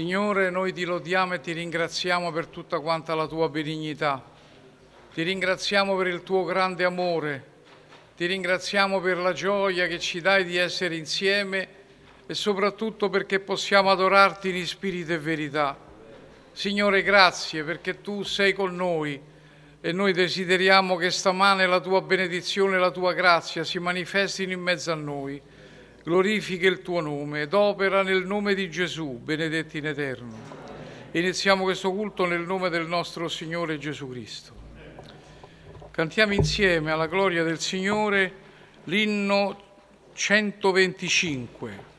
Signore, noi ti lodiamo e ti ringraziamo per tutta quanta la tua benignità. Ti ringraziamo per il tuo grande amore. Ti ringraziamo per la gioia che ci dai di essere insieme e soprattutto perché possiamo adorarti in spirito e verità. Signore, grazie perché tu sei con noi e noi desideriamo che stamane la tua benedizione e la tua grazia si manifestino in mezzo a noi glorifica il tuo nome ed opera nel nome di Gesù, benedetto in eterno. Iniziamo questo culto nel nome del nostro Signore Gesù Cristo. Cantiamo insieme alla gloria del Signore l'inno 125.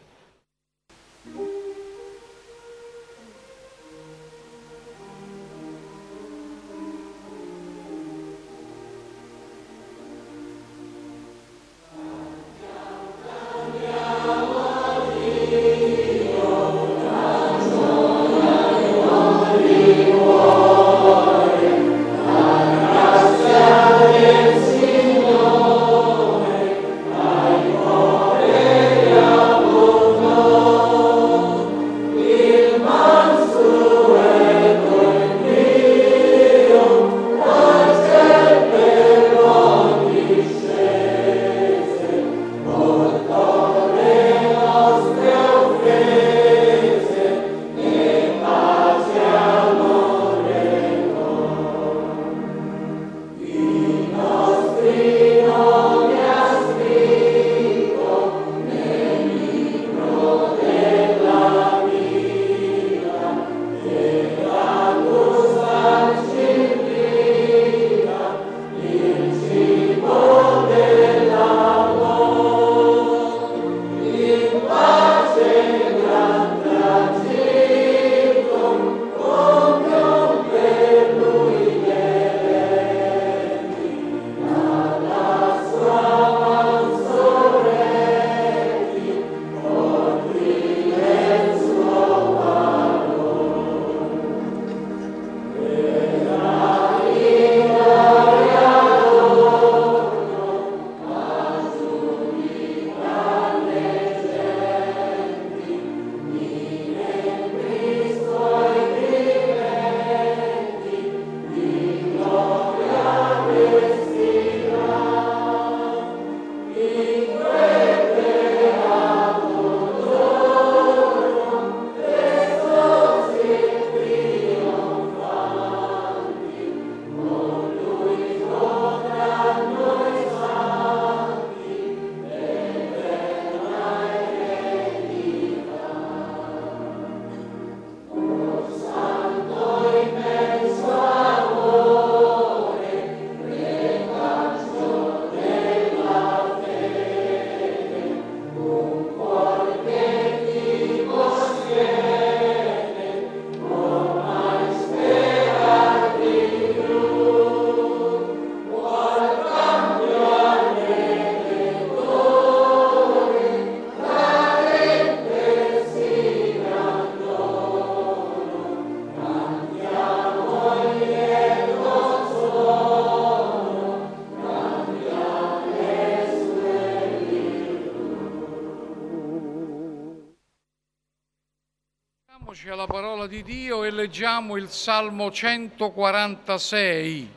Alla parola di Dio e leggiamo il Salmo 146.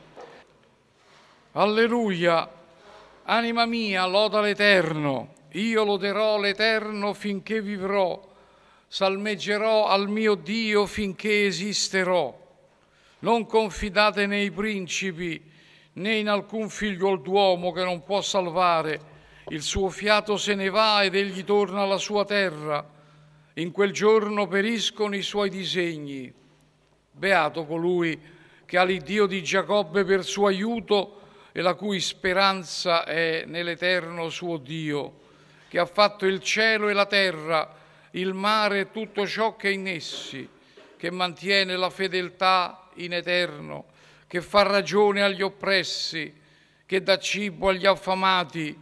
Alleluia, anima mia, loda l'Eterno, io loderò l'Eterno finché vivrò, salmeggerò al mio Dio finché esisterò. Non confidate nei principi né in alcun figlio d'uomo che non può salvare, il suo fiato se ne va ed egli torna alla sua terra In quel giorno periscono i suoi disegni. Beato colui che ha l'Iddio di Giacobbe per suo aiuto e la cui speranza è nell'eterno suo Dio, che ha fatto il cielo e la terra, il mare e tutto ciò che è in essi, che mantiene la fedeltà in eterno, che fa ragione agli oppressi, che dà cibo agli affamati.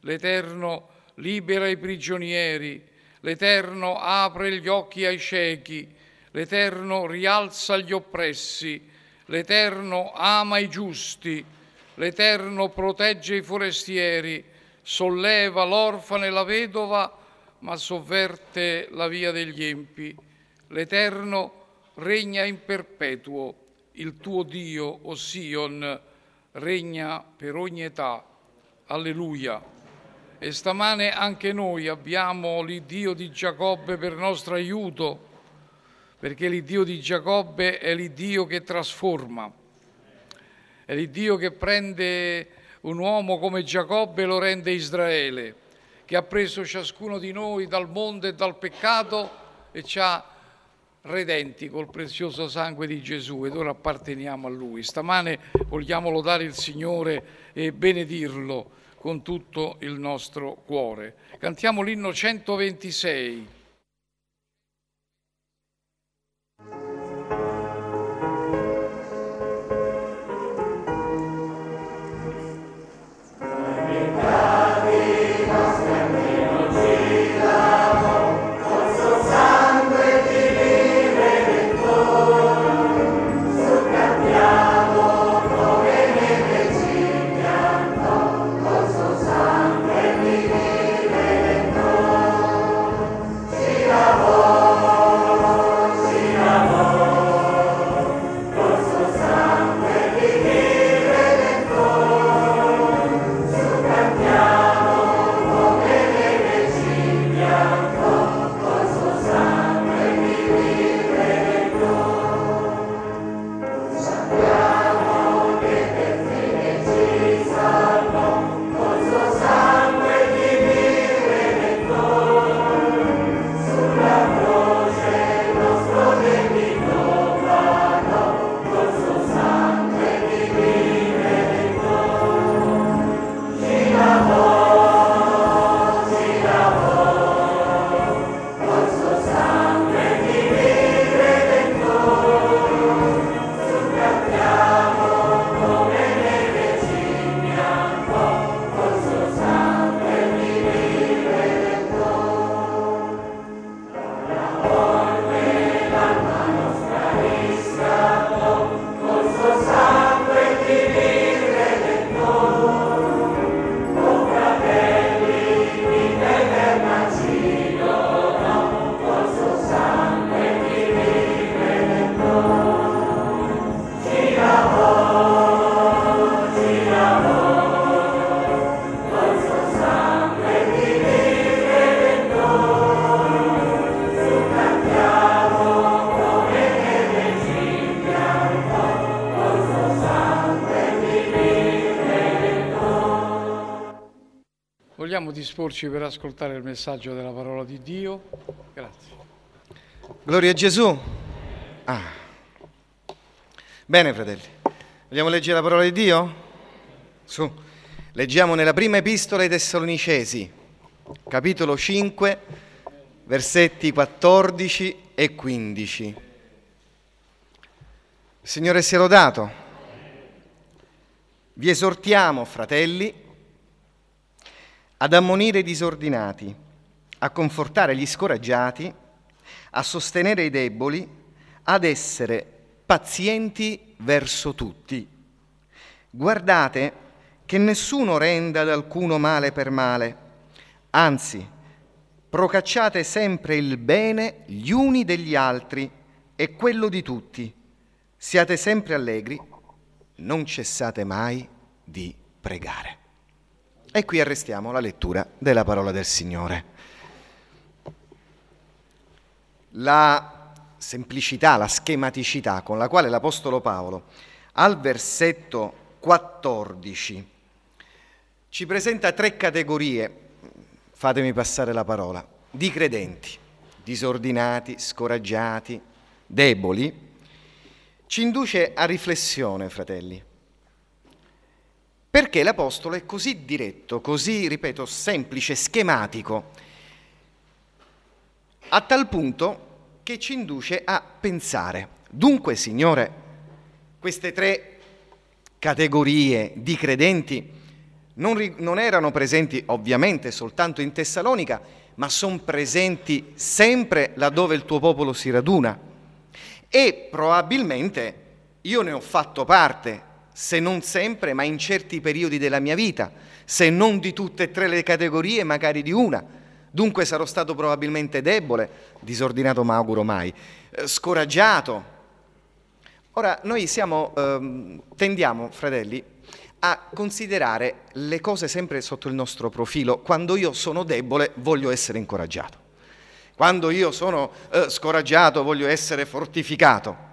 L'Eterno libera i prigionieri, l'Eterno apre gli occhi ai ciechi, l'Eterno rialza gli oppressi, l'Eterno ama i giusti L'Eterno protegge i forestieri, solleva l'orfana e la vedova, ma sovverte la via degli empi. L'Eterno regna in perpetuo, il tuo Dio, o Sion, regna per ogni età. Alleluia. E stamane anche noi abbiamo l'Iddio di Giacobbe per nostro aiuto, perché l'Iddio di Giacobbe è l'Iddio che trasforma è il Dio che prende un uomo come Giacobbe e lo rende Israele, che ha preso ciascuno di noi dal mondo e dal peccato e ci ha redenti col prezioso sangue di Gesù ed ora apparteniamo a Lui. Stamane vogliamo lodare il Signore e benedirlo con tutto il nostro cuore. Cantiamo l'inno 126. Disporci per ascoltare il messaggio della parola di Dio. Grazie. Gloria a Gesù. Ah. Bene, fratelli. Vogliamo leggere la parola di Dio? Su. Leggiamo nella prima epistola ai Tessalonicesi, capitolo 5, versetti 14 e 15. Signore sia lodato. Vi esortiamo, fratelli, ad ammonire i disordinati, a confortare gli scoraggiati, a sostenere i deboli, ad essere pazienti verso tutti. Guardate che nessuno renda ad alcuno male per male, anzi, procacciate sempre il bene gli uni degli altri e quello di tutti. Siate sempre allegri, non cessate mai di pregare. E qui arrestiamo la lettura della parola del Signore. La semplicità, la schematicità con la quale l'Apostolo Paolo al versetto 14 ci presenta tre categorie, fatemi passare la parola, di credenti, disordinati, scoraggiati, deboli, ci induce a riflessione, fratelli. Perché l'Apostolo è così diretto, così, ripeto, semplice, schematico, a tal punto che ci induce a pensare. Dunque, Signore, queste tre categorie di credenti non, non erano presenti ovviamente soltanto in Tessalonica, ma sono presenti sempre laddove il tuo popolo si raduna. E probabilmente io ne ho fatto parte, se non sempre, ma in certi periodi della mia vita, se non di tutte e tre le categorie, magari di una. Dunque sarò stato probabilmente debole, disordinato ma auguro mai, eh, scoraggiato. Ora, noi siamo, ehm, tendiamo, fratelli, a considerare le cose sempre sotto il nostro profilo. Quando io sono debole voglio essere incoraggiato. Quando io sono eh, scoraggiato voglio essere fortificato.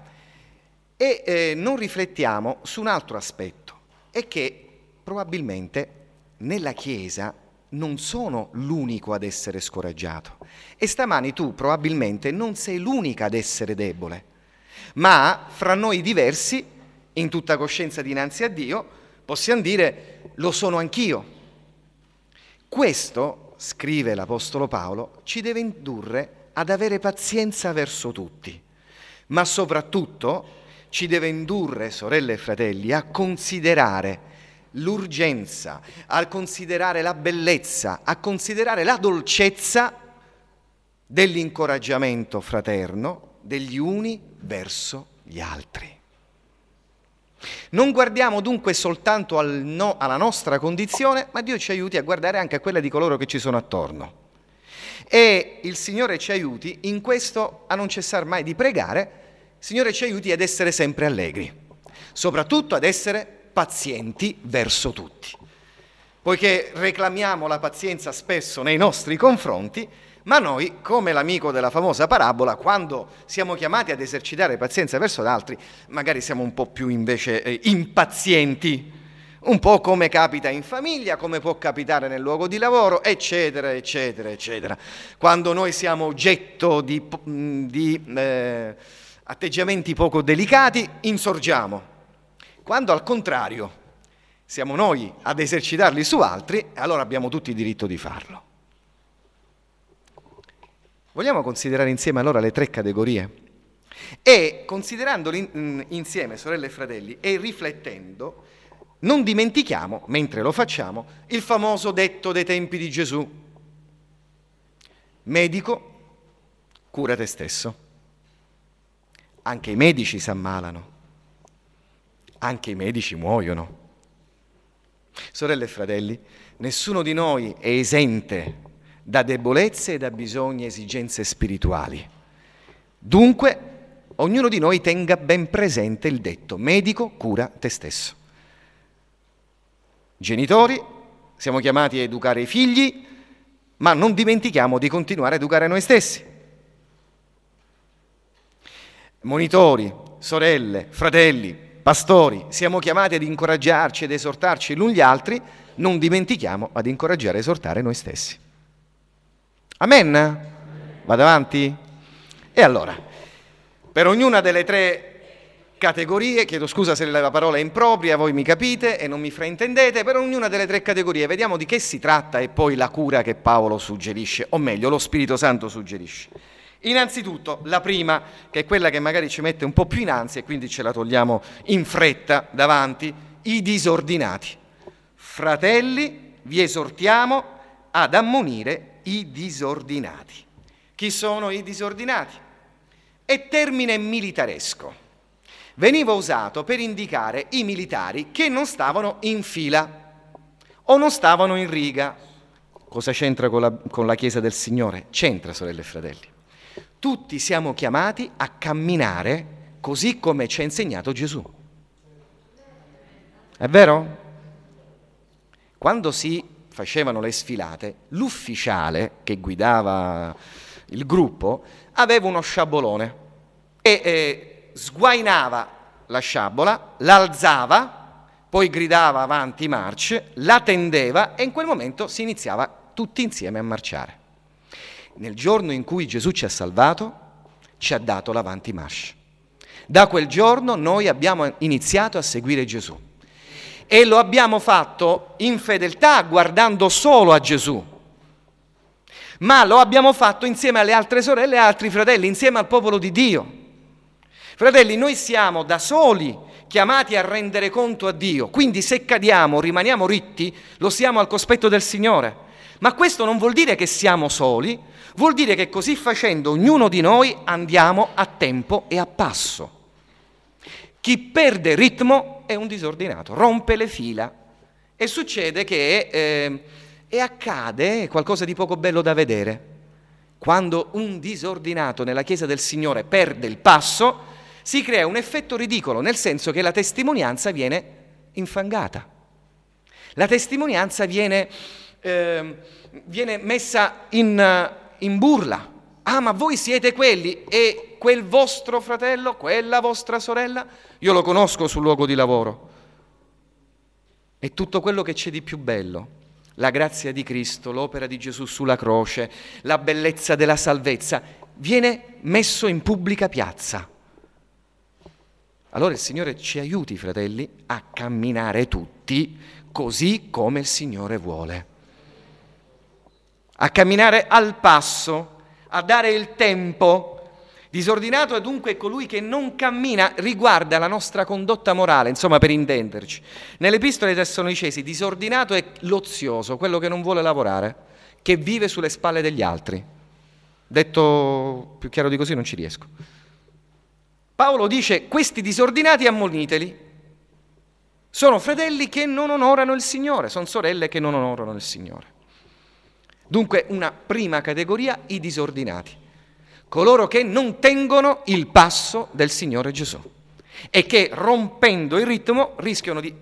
E eh, non riflettiamo su un altro aspetto, è che probabilmente nella Chiesa non sono l'unico ad essere scoraggiato. E stamani tu probabilmente non sei l'unica ad essere debole, ma fra noi diversi, in tutta coscienza dinanzi a Dio, possiamo dire lo sono anch'io. Questo, scrive l'Apostolo Paolo, ci deve indurre ad avere pazienza verso tutti, ma soprattutto ci deve indurre, sorelle e fratelli, a considerare l'urgenza, a considerare la bellezza, a considerare la dolcezza dell'incoraggiamento fraterno degli uni verso gli altri. Non guardiamo dunque soltanto al no, alla nostra condizione, ma Dio ci aiuti a guardare anche a quella di coloro che ci sono attorno. E il Signore ci aiuti in questo a non cessare mai di pregare, Signore ci aiuti ad essere sempre allegri, soprattutto ad essere pazienti verso tutti. Poiché reclamiamo la pazienza spesso nei nostri confronti, ma noi, come l'amico della famosa parabola, quando siamo chiamati ad esercitare pazienza verso altri, magari siamo un po' più invece eh, impazienti, un po' come capita in famiglia, come può capitare nel luogo di lavoro, eccetera, eccetera, eccetera. Quando noi siamo oggetto di, di eh, atteggiamenti poco delicati, insorgiamo. Quando al contrario siamo noi ad esercitarli su altri, allora abbiamo tutti il diritto di farlo. Vogliamo considerare insieme allora le tre categorie? E considerandole mm, insieme, sorelle e fratelli, e riflettendo, non dimentichiamo, mentre lo facciamo, il famoso detto dei tempi di Gesù. Medico, cura te stesso. Anche i medici si ammalano, anche i medici muoiono. Sorelle e fratelli, nessuno di noi è esente da debolezze e da bisogni e esigenze spirituali. Dunque, ognuno di noi tenga ben presente il detto, medico cura te stesso. Genitori, siamo chiamati a educare i figli, ma non dimentichiamo di continuare a educare noi stessi. Monitori, sorelle, fratelli, pastori, siamo chiamati ad incoraggiarci ed esortarci l'un gli altri, non dimentichiamo ad incoraggiare e esortare noi stessi. Amen? Vado avanti? E allora, per ognuna delle tre categorie, chiedo scusa se la parola è impropria, voi mi capite e non mi fraintendete, per ognuna delle tre categorie vediamo di che si tratta e poi la cura che Paolo suggerisce, o meglio lo Spirito Santo suggerisce. Innanzitutto la prima, che è quella che magari ci mette un po' più in ansia e quindi ce la togliamo in fretta davanti, i disordinati. Fratelli, vi esortiamo ad ammonire i disordinati. Chi sono i disordinati? È termine militaresco. Veniva usato per indicare i militari che non stavano in fila o non stavano in riga. Cosa c'entra con la, con la Chiesa del Signore? C'entra, sorelle e fratelli. Tutti siamo chiamati a camminare così come ci ha insegnato Gesù. È vero? Quando si facevano le sfilate, l'ufficiale che guidava il gruppo aveva uno sciabolone e eh, sguainava la sciabola, l'alzava, poi gridava avanti march, la tendeva e in quel momento si iniziava tutti insieme a marciare. Nel giorno in cui Gesù ci ha salvato, ci ha dato l'avanti marcia. Da quel giorno noi abbiamo iniziato a seguire Gesù e lo abbiamo fatto in fedeltà guardando solo a Gesù, ma lo abbiamo fatto insieme alle altre sorelle e altri fratelli, insieme al popolo di Dio. Fratelli, noi siamo da soli chiamati a rendere conto a Dio, quindi se cadiamo, rimaniamo ritti, lo siamo al cospetto del Signore. Ma questo non vuol dire che siamo soli, vuol dire che così facendo ognuno di noi andiamo a tempo e a passo. Chi perde ritmo è un disordinato, rompe le fila e succede che, eh, e accade qualcosa di poco bello da vedere. Quando un disordinato nella Chiesa del Signore perde il passo, si crea un effetto ridicolo, nel senso che la testimonianza viene infangata. La testimonianza viene, eh, viene messa in, in burla. Ah, ma voi siete quelli e quel vostro fratello, quella vostra sorella, io lo conosco sul luogo di lavoro. E tutto quello che c'è di più bello, la grazia di Cristo, l'opera di Gesù sulla croce, la bellezza della salvezza, viene messo in pubblica piazza. Allora il Signore ci aiuti, fratelli, a camminare tutti così come il Signore vuole. A camminare al passo, a dare il tempo. Disordinato è dunque colui che non cammina, riguarda la nostra condotta morale, insomma per intenderci. Nelle epistole ai Tessalonicesi, disordinato è l'ozioso, quello che non vuole lavorare, che vive sulle spalle degli altri. Detto più chiaro di così non ci riesco. Paolo dice questi disordinati ammoniteli sono fratelli che non onorano il Signore, sono sorelle che non onorano il Signore. Dunque una prima categoria, i disordinati, coloro che non tengono il passo del Signore Gesù e che rompendo il ritmo rischiano di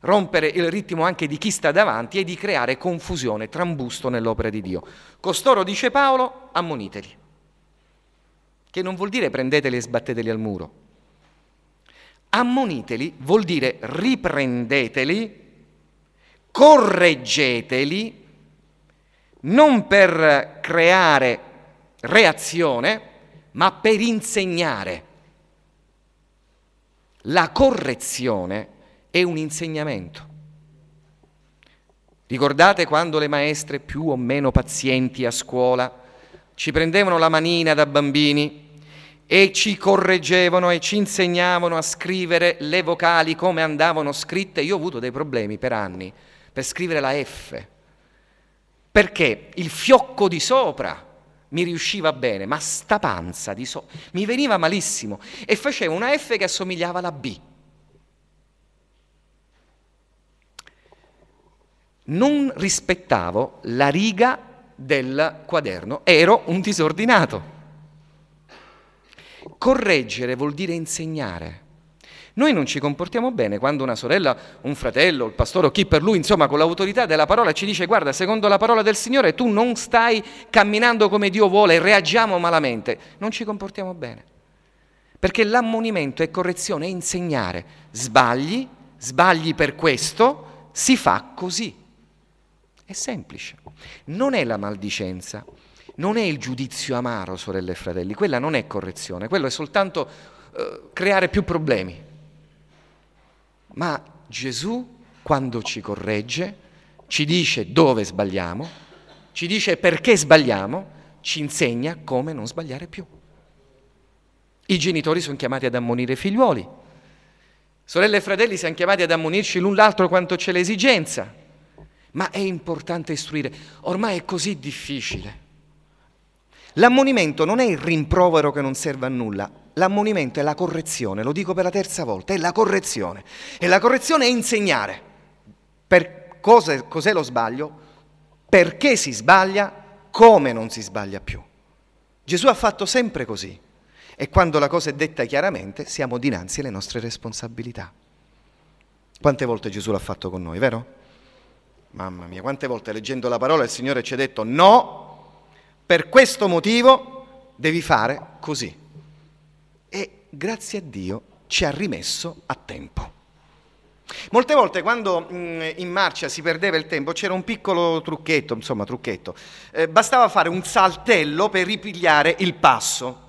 rompere il ritmo anche di chi sta davanti e di creare confusione, trambusto nell'opera di Dio. Costoro, dice Paolo, ammoniteli che non vuol dire prendeteli e sbatteteli al muro. Ammoniteli vuol dire riprendeteli, correggeteli, non per creare reazione, ma per insegnare. La correzione è un insegnamento. Ricordate quando le maestre più o meno pazienti a scuola ci prendevano la manina da bambini e ci correggevano e ci insegnavano a scrivere le vocali come andavano scritte. Io ho avuto dei problemi per anni per scrivere la F, perché il fiocco di sopra mi riusciva bene, ma sta panza di sopra mi veniva malissimo e facevo una F che assomigliava alla B. Non rispettavo la riga del quaderno, ero un disordinato. Correggere vuol dire insegnare. Noi non ci comportiamo bene quando una sorella, un fratello, il pastore o chi per lui, insomma, con l'autorità della parola ci dice guarda, secondo la parola del Signore tu non stai camminando come Dio vuole, reagiamo malamente. Non ci comportiamo bene. Perché l'ammonimento è correzione, è insegnare. Sbagli, sbagli per questo, si fa così. È semplice. Non è la maldicenza, non è il giudizio amaro, sorelle e fratelli, quella non è correzione, quello è soltanto eh, creare più problemi. Ma Gesù, quando ci corregge, ci dice dove sbagliamo, ci dice perché sbagliamo, ci insegna come non sbagliare più. I genitori sono chiamati ad ammonire i figliuoli. Sorelle e fratelli siamo chiamati ad ammonirci l'un l'altro quanto c'è l'esigenza. Ma è importante istruire. Ormai è così difficile. L'ammonimento non è il rimprovero che non serve a nulla, l'ammonimento è la correzione, lo dico per la terza volta, è la correzione. E la correzione è insegnare per cosa, cos'è lo sbaglio, perché si sbaglia, come non si sbaglia più. Gesù ha fatto sempre così e quando la cosa è detta chiaramente siamo dinanzi alle nostre responsabilità. Quante volte Gesù l'ha fatto con noi, vero? Mamma mia, quante volte leggendo la parola il Signore ci ha detto no, per questo motivo devi fare così. E grazie a Dio ci ha rimesso a tempo. Molte volte quando mh, in marcia si perdeva il tempo c'era un piccolo trucchetto, insomma trucchetto, eh, bastava fare un saltello per ripigliare il passo.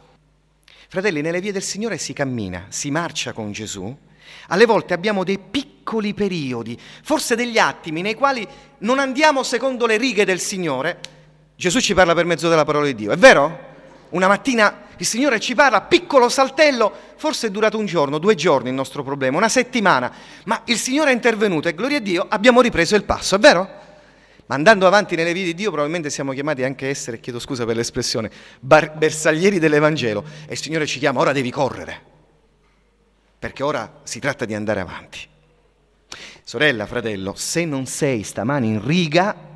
Fratelli, nelle vie del Signore si cammina, si marcia con Gesù, alle volte abbiamo dei piccoli periodi, forse degli attimi nei quali non andiamo secondo le righe del Signore. Gesù ci parla per mezzo della parola di Dio, è vero? Una mattina il Signore ci parla, piccolo saltello, forse è durato un giorno, due giorni il nostro problema, una settimana, ma il Signore è intervenuto e gloria a Dio abbiamo ripreso il passo, è vero? Ma andando avanti nelle vie di Dio probabilmente siamo chiamati anche a essere, chiedo scusa per l'espressione, bar- bersaglieri dell'Evangelo e il Signore ci chiama, ora devi correre, perché ora si tratta di andare avanti. Sorella, fratello, se non sei stamani in riga,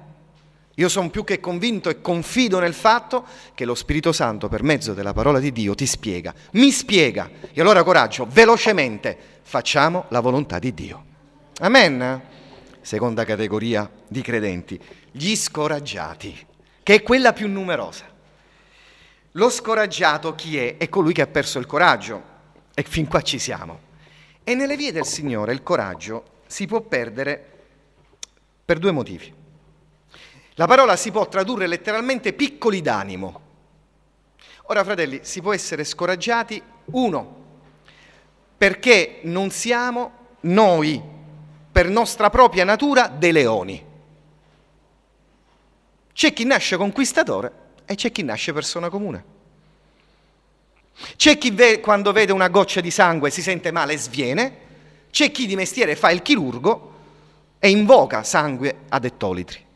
io sono più che convinto e confido nel fatto che lo Spirito Santo, per mezzo della parola di Dio, ti spiega, mi spiega. E allora coraggio, velocemente facciamo la volontà di Dio. Amen. Seconda categoria di credenti, gli scoraggiati, che è quella più numerosa. Lo scoraggiato chi è? È colui che ha perso il coraggio. E fin qua ci siamo. E nelle vie del Signore il coraggio si può perdere per due motivi. La parola si può tradurre letteralmente piccoli d'animo. Ora, fratelli, si può essere scoraggiati, uno, perché non siamo noi, per nostra propria natura, dei leoni. C'è chi nasce conquistatore e c'è chi nasce persona comune. C'è chi ve- quando vede una goccia di sangue si sente male e sviene, c'è chi di mestiere fa il chirurgo e invoca sangue ad ettolitri.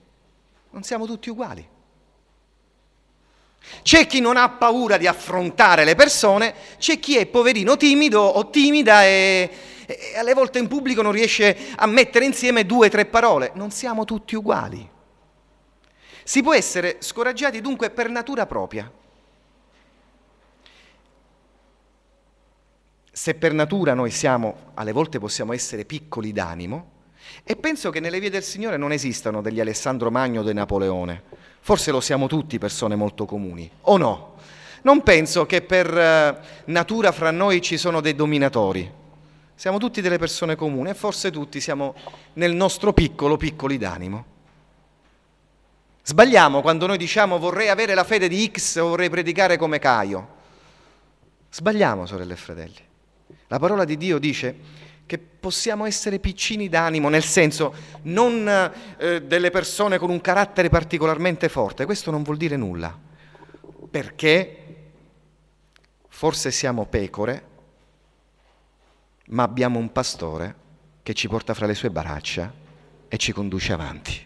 Non siamo tutti uguali. C'è chi non ha paura di affrontare le persone, c'è chi è poverino timido o timida e, e alle volte in pubblico non riesce a mettere insieme due o tre parole. Non siamo tutti uguali. Si può essere scoraggiati dunque per natura propria. Se per natura noi siamo, alle volte possiamo essere piccoli d'animo, e penso che nelle vie del Signore non esistano degli Alessandro Magno o dei Napoleone. Forse lo siamo tutti persone molto comuni, o no? Non penso che per eh, natura fra noi ci sono dei dominatori. Siamo tutti delle persone comuni e forse tutti siamo nel nostro piccolo piccoli d'animo. Sbagliamo quando noi diciamo vorrei avere la fede di X o vorrei predicare come Caio. Sbagliamo, sorelle e fratelli. La parola di Dio dice che possiamo essere piccini d'animo, nel senso non eh, delle persone con un carattere particolarmente forte, questo non vuol dire nulla, perché forse siamo pecore, ma abbiamo un pastore che ci porta fra le sue braccia e ci conduce avanti.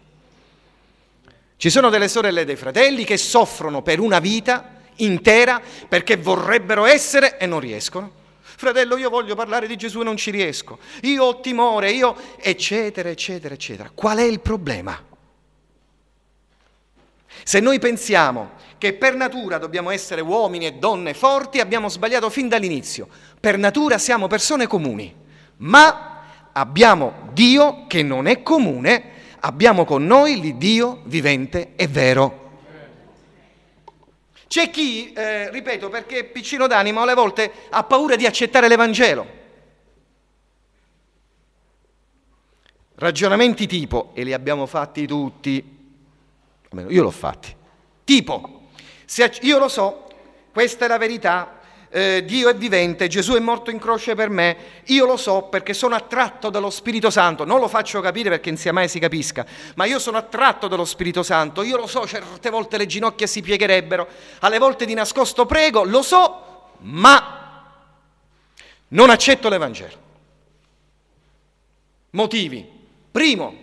Ci sono delle sorelle e dei fratelli che soffrono per una vita intera perché vorrebbero essere e non riescono fratello io voglio parlare di Gesù e non ci riesco, io ho timore, io eccetera, eccetera, eccetera. Qual è il problema? Se noi pensiamo che per natura dobbiamo essere uomini e donne forti, abbiamo sbagliato fin dall'inizio. Per natura siamo persone comuni, ma abbiamo Dio che non è comune, abbiamo con noi l'Iddio vivente e vero. C'è chi, eh, ripeto, perché è piccino d'animo, alle volte ha paura di accettare l'Evangelo. Ragionamenti tipo, e li abbiamo fatti tutti, almeno io l'ho fatti, tipo, se io lo so, questa è la verità, eh, Dio è vivente, Gesù è morto in croce per me, io lo so perché sono attratto dallo Spirito Santo, non lo faccio capire perché non sia mai si capisca, ma io sono attratto dallo Spirito Santo, io lo so, certe volte le ginocchia si piegherebbero, alle volte di nascosto prego, lo so, ma non accetto l'Evangelo. Motivi. Primo,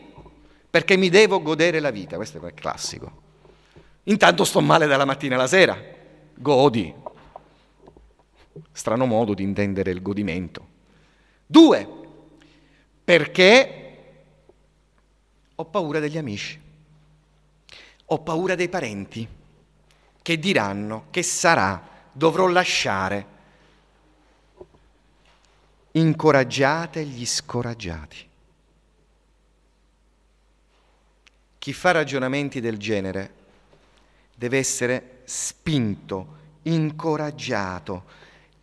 perché mi devo godere la vita, questo è classico. Intanto sto male dalla mattina alla sera, godi, strano modo di intendere il godimento. Due, perché ho paura degli amici, ho paura dei parenti che diranno che sarà, dovrò lasciare. Incoraggiate gli scoraggiati. Chi fa ragionamenti del genere deve essere spinto, incoraggiato,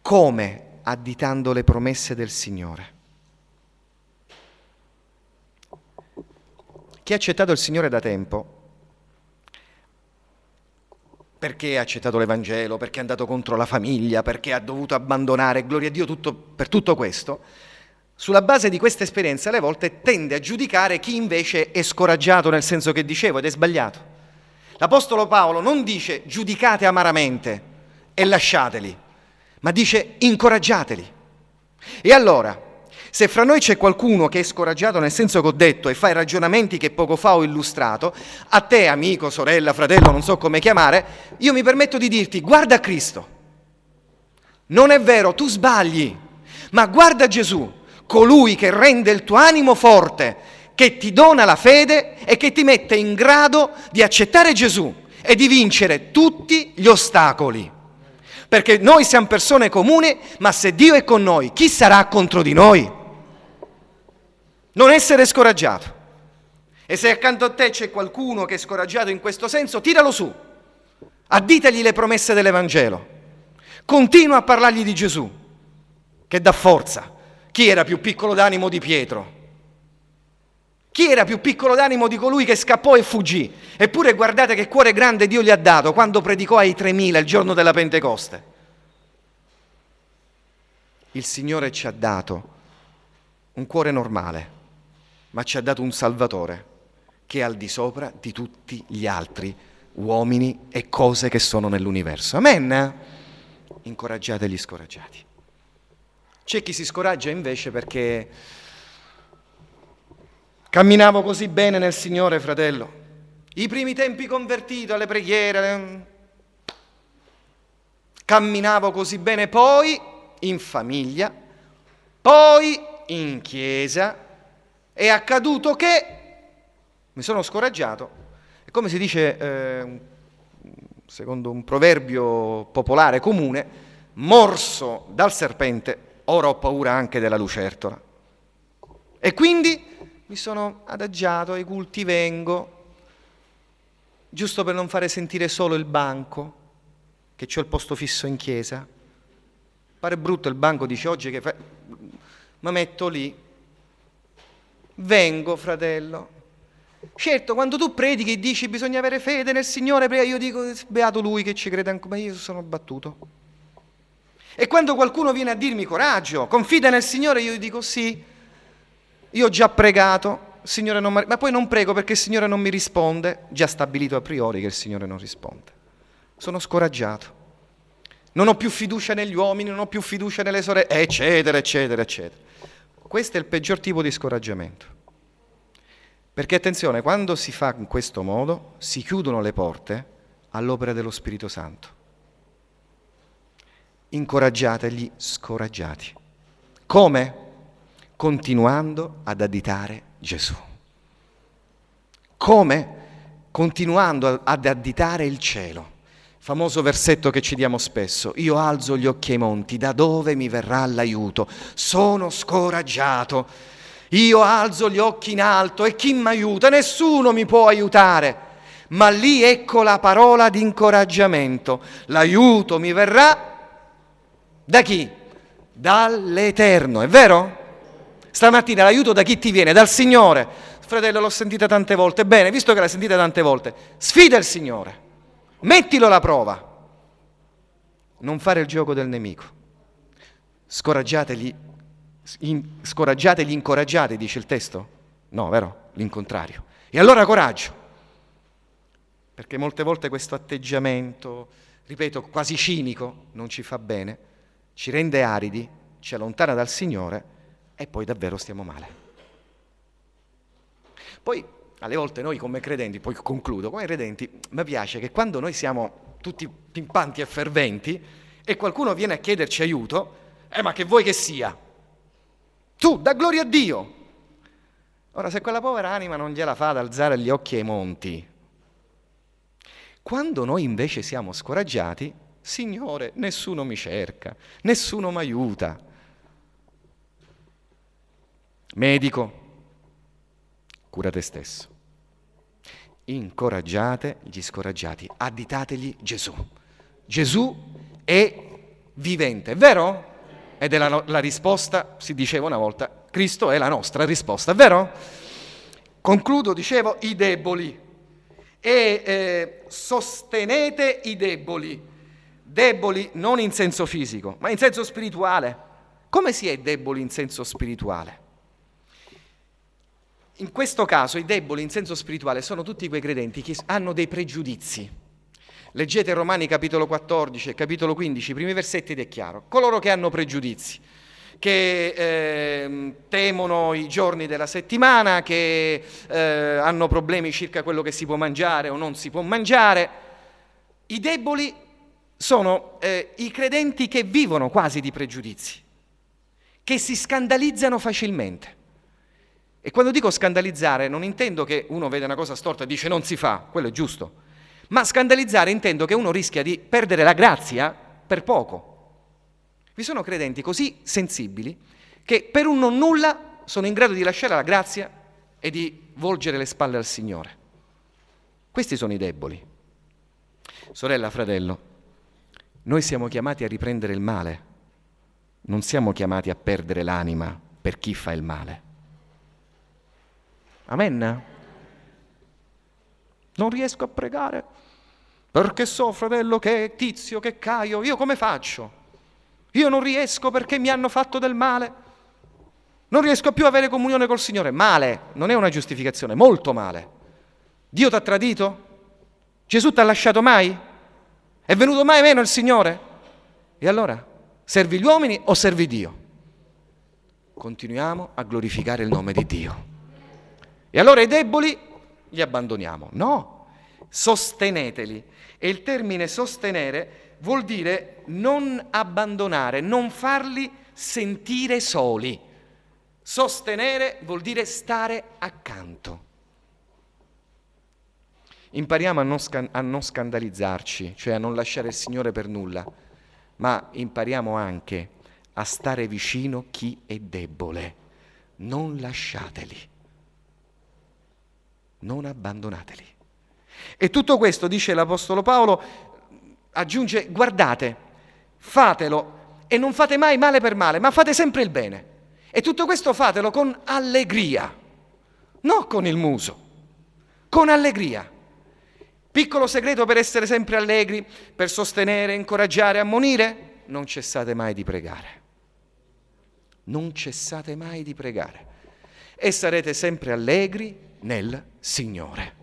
come? Additando le promesse del Signore. chi ha accettato il Signore da tempo, perché ha accettato l'Evangelo, perché è andato contro la famiglia, perché ha dovuto abbandonare, gloria a Dio tutto, per tutto questo, sulla base di questa esperienza alle volte tende a giudicare chi invece è scoraggiato nel senso che dicevo ed è sbagliato. L'Apostolo Paolo non dice giudicate amaramente e lasciateli, ma dice incoraggiateli. E allora, se fra noi c'è qualcuno che è scoraggiato nel senso che ho detto e fa i ragionamenti che poco fa ho illustrato, a te, amico, sorella, fratello, non so come chiamare, io mi permetto di dirti guarda Cristo. Non è vero, tu sbagli, ma guarda Gesù, colui che rende il tuo animo forte, che ti dona la fede e che ti mette in grado di accettare Gesù e di vincere tutti gli ostacoli. Perché noi siamo persone comuni, ma se Dio è con noi, chi sarà contro di noi? Non essere scoraggiato. E se accanto a te c'è qualcuno che è scoraggiato in questo senso, tiralo su. Additegli le promesse dell'Evangelo. Continua a parlargli di Gesù, che dà forza. Chi era più piccolo d'animo di Pietro? Chi era più piccolo d'animo di colui che scappò e fuggì? Eppure guardate che cuore grande Dio gli ha dato quando predicò ai 3000 il giorno della Pentecoste. Il Signore ci ha dato un cuore normale ma ci ha dato un Salvatore che è al di sopra di tutti gli altri uomini e cose che sono nell'universo. Amen? Incoraggiate gli scoraggiati. C'è chi si scoraggia invece perché camminavo così bene nel Signore, fratello. I primi tempi convertito alle preghiere, camminavo così bene, poi in famiglia, poi in chiesa, è accaduto che mi sono scoraggiato. È come si dice, eh, secondo un proverbio popolare comune, morso dal serpente, ora ho paura anche della lucertola. E quindi mi sono adagiato, ai culti vengo, giusto per non fare sentire solo il banco, che ho il posto fisso in chiesa. Pare brutto il banco, dice oggi che fa... ma metto lì, vengo, fratello. Certo, quando tu predichi e dici bisogna avere fede nel Signore, io dico beato lui che ci crede ancora, ma io sono battuto. E quando qualcuno viene a dirmi coraggio, confida nel Signore, io dico sì, io ho già pregato, non ma poi non prego perché il Signore non mi risponde, già stabilito a priori che il Signore non risponde. Sono scoraggiato. Non ho più fiducia negli uomini, non ho più fiducia nelle sorelle, eccetera, eccetera, eccetera. Questo è il peggior tipo di scoraggiamento. Perché attenzione, quando si fa in questo modo si chiudono le porte all'opera dello Spirito Santo. Incoraggiate gli scoraggiati. Come? Continuando ad additare Gesù. Come? Continuando ad additare il cielo. Famoso versetto che ci diamo spesso, io alzo gli occhi ai monti, da dove mi verrà l'aiuto? Sono scoraggiato, io alzo gli occhi in alto e chi mi aiuta? Nessuno mi può aiutare. Ma lì ecco la parola di incoraggiamento, l'aiuto mi verrà da chi? Dall'Eterno, è vero? Stamattina l'aiuto da chi ti viene? Dal Signore. Fratello, l'ho sentita tante volte. Bene, visto che l'hai sentita tante volte, sfida il Signore. Mettilo alla prova. Non fare il gioco del nemico. Scoraggiategli, in, scoraggiategli incoraggiate, dice il testo? No, vero? L'incontrario. E allora coraggio. Perché molte volte questo atteggiamento, ripeto, quasi cinico, non ci fa bene, ci rende aridi, ci allontana dal Signore e poi davvero stiamo male. Poi alle volte noi come credenti, poi concludo, come credenti, mi piace che quando noi siamo tutti pimpanti e ferventi e qualcuno viene a chiederci aiuto, eh ma che vuoi che sia? Tu, da gloria a Dio! Ora, se quella povera anima non gliela fa ad alzare gli occhi ai monti, quando noi invece siamo scoraggiati, Signore, nessuno mi cerca, nessuno mi aiuta. Medico, cura te stesso incoraggiate gli scoraggiati, additategli Gesù. Gesù è vivente, vero? Ed è la, la risposta, si diceva una volta, Cristo è la nostra risposta, vero? Concludo, dicevo, i deboli e eh, sostenete i deboli. Deboli non in senso fisico, ma in senso spirituale. Come si è deboli in senso spirituale? In questo caso i deboli in senso spirituale sono tutti quei credenti che hanno dei pregiudizi. Leggete Romani capitolo 14 e capitolo 15, i primi versetti ed è chiaro. Coloro che hanno pregiudizi, che eh, temono i giorni della settimana, che eh, hanno problemi circa quello che si può mangiare o non si può mangiare. I deboli sono eh, i credenti che vivono quasi di pregiudizi, che si scandalizzano facilmente. E quando dico scandalizzare non intendo che uno vede una cosa storta e dice non si fa, quello è giusto, ma scandalizzare intendo che uno rischia di perdere la grazia per poco. Vi sono credenti così sensibili che per un non nulla sono in grado di lasciare la grazia e di volgere le spalle al Signore. Questi sono i deboli. Sorella, fratello, noi siamo chiamati a riprendere il male, non siamo chiamati a perdere l'anima per chi fa il male. Amen? Non riesco a pregare perché so, fratello, che Tizio, che Caio, io come faccio? Io non riesco perché mi hanno fatto del male. Non riesco più a avere comunione col Signore. Male, non è una giustificazione, molto male. Dio ti ha tradito? Gesù ti ha lasciato mai? È venuto mai meno il Signore? E allora, servi gli uomini o servi Dio? Continuiamo a glorificare il nome di Dio. E allora i deboli li abbandoniamo? No, sosteneteli. E il termine sostenere vuol dire non abbandonare, non farli sentire soli. Sostenere vuol dire stare accanto. Impariamo a non, scan- a non, scandalizzarci, cioè a non lasciare il Signore per nulla, ma impariamo anche a stare vicino chi è debole. Non lasciateli, non abbandonateli. E tutto questo, dice l'Apostolo Paolo, aggiunge guardate, fatelo e non fate mai male per male, ma fate sempre il bene. E tutto questo fatelo con allegria, non con il muso, con allegria. Piccolo segreto per essere sempre allegri, per sostenere, incoraggiare, ammonire, non cessate mai di pregare. Non cessate mai di pregare e sarete sempre allegri nel Signore.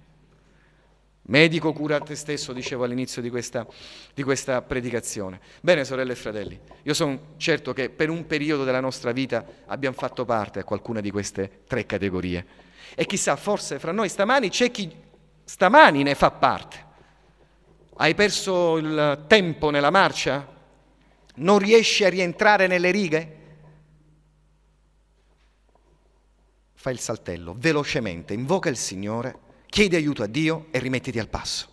Medico cura te stesso, dicevo all'inizio di questa, di questa, predicazione. Bene, sorelle e fratelli, io sono certo che per un periodo della nostra vita abbiamo fatto parte a qualcuna di queste tre categorie. E chissà, forse fra noi stamani c'è chi stamani ne fa parte. Hai perso il tempo nella marcia? Non riesci a rientrare nelle righe? Fai il saltello, velocemente, invoca il Signore chiedi aiuto a Dio e rimettiti al passo.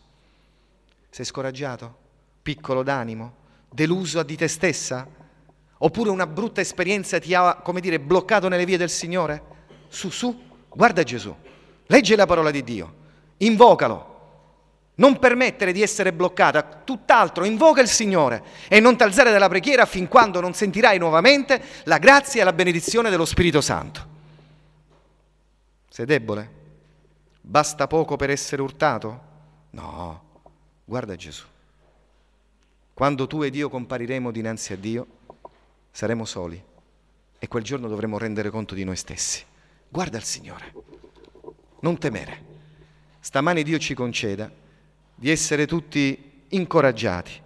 Sei scoraggiato? Piccolo d'animo? Deluso di te stessa? Oppure una brutta esperienza ti ha, come dire, bloccato nelle vie del Signore? Su, su, guarda Gesù, leggi la parola di Dio, invocalo. Non permettere di essere bloccata, tutt'altro, invoca il Signore e non t'alzare dalla preghiera fin quando non sentirai nuovamente la grazia e la benedizione dello Spirito Santo. Sei debole? Basta poco per essere urtato? No, guarda Gesù. Quando tu ed io compariremo dinanzi a Dio, saremo soli e quel giorno dovremo rendere conto di noi stessi. Guarda il Signore, non temere. Stamani Dio ci conceda di essere tutti incoraggiati,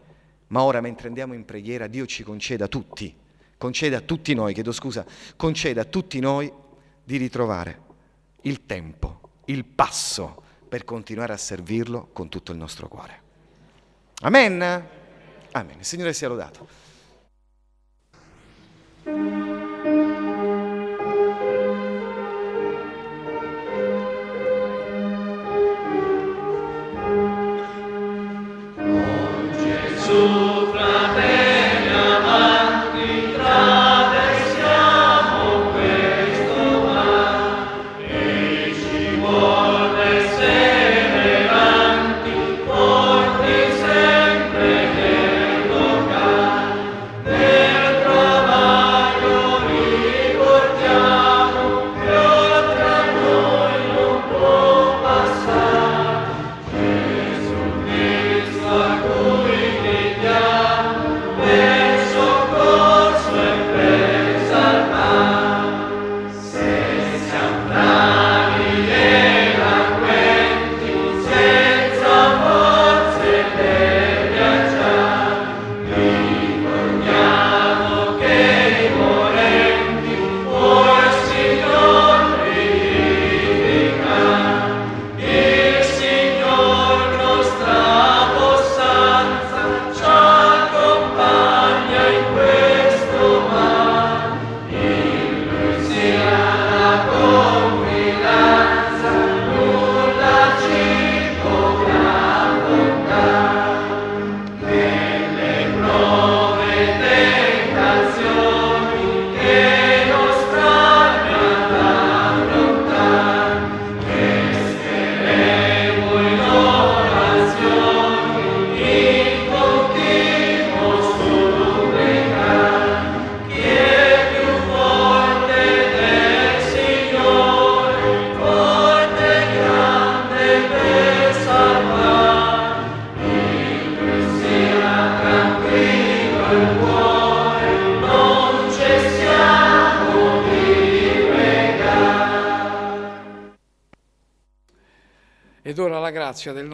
ma ora mentre andiamo in preghiera Dio ci conceda tutti, conceda a tutti noi, chiedo scusa, conceda a tutti noi di ritrovare il tempo il passo per continuare a servirlo con tutto il nostro cuore. Amen? Amen. Il Signore sia lodato.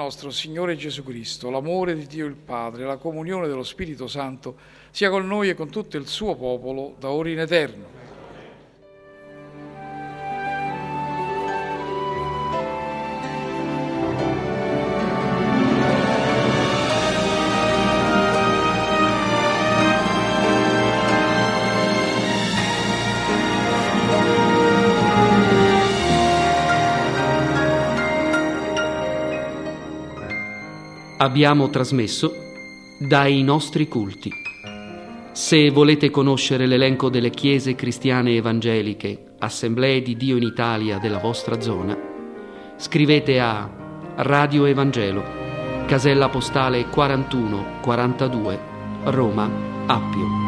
Nostro Signore Gesù Cristo, l'amore di Dio il Padre, la comunione dello Spirito Santo sia con noi e con tutto il suo popolo, da ora in eterno. Abbiamo trasmesso dai nostri culti. Se volete conoscere l'elenco delle chiese cristiane evangeliche, assemblee di Dio in Italia della vostra zona, scrivete a Radio Evangelo, casella postale 4142, Roma, Appio.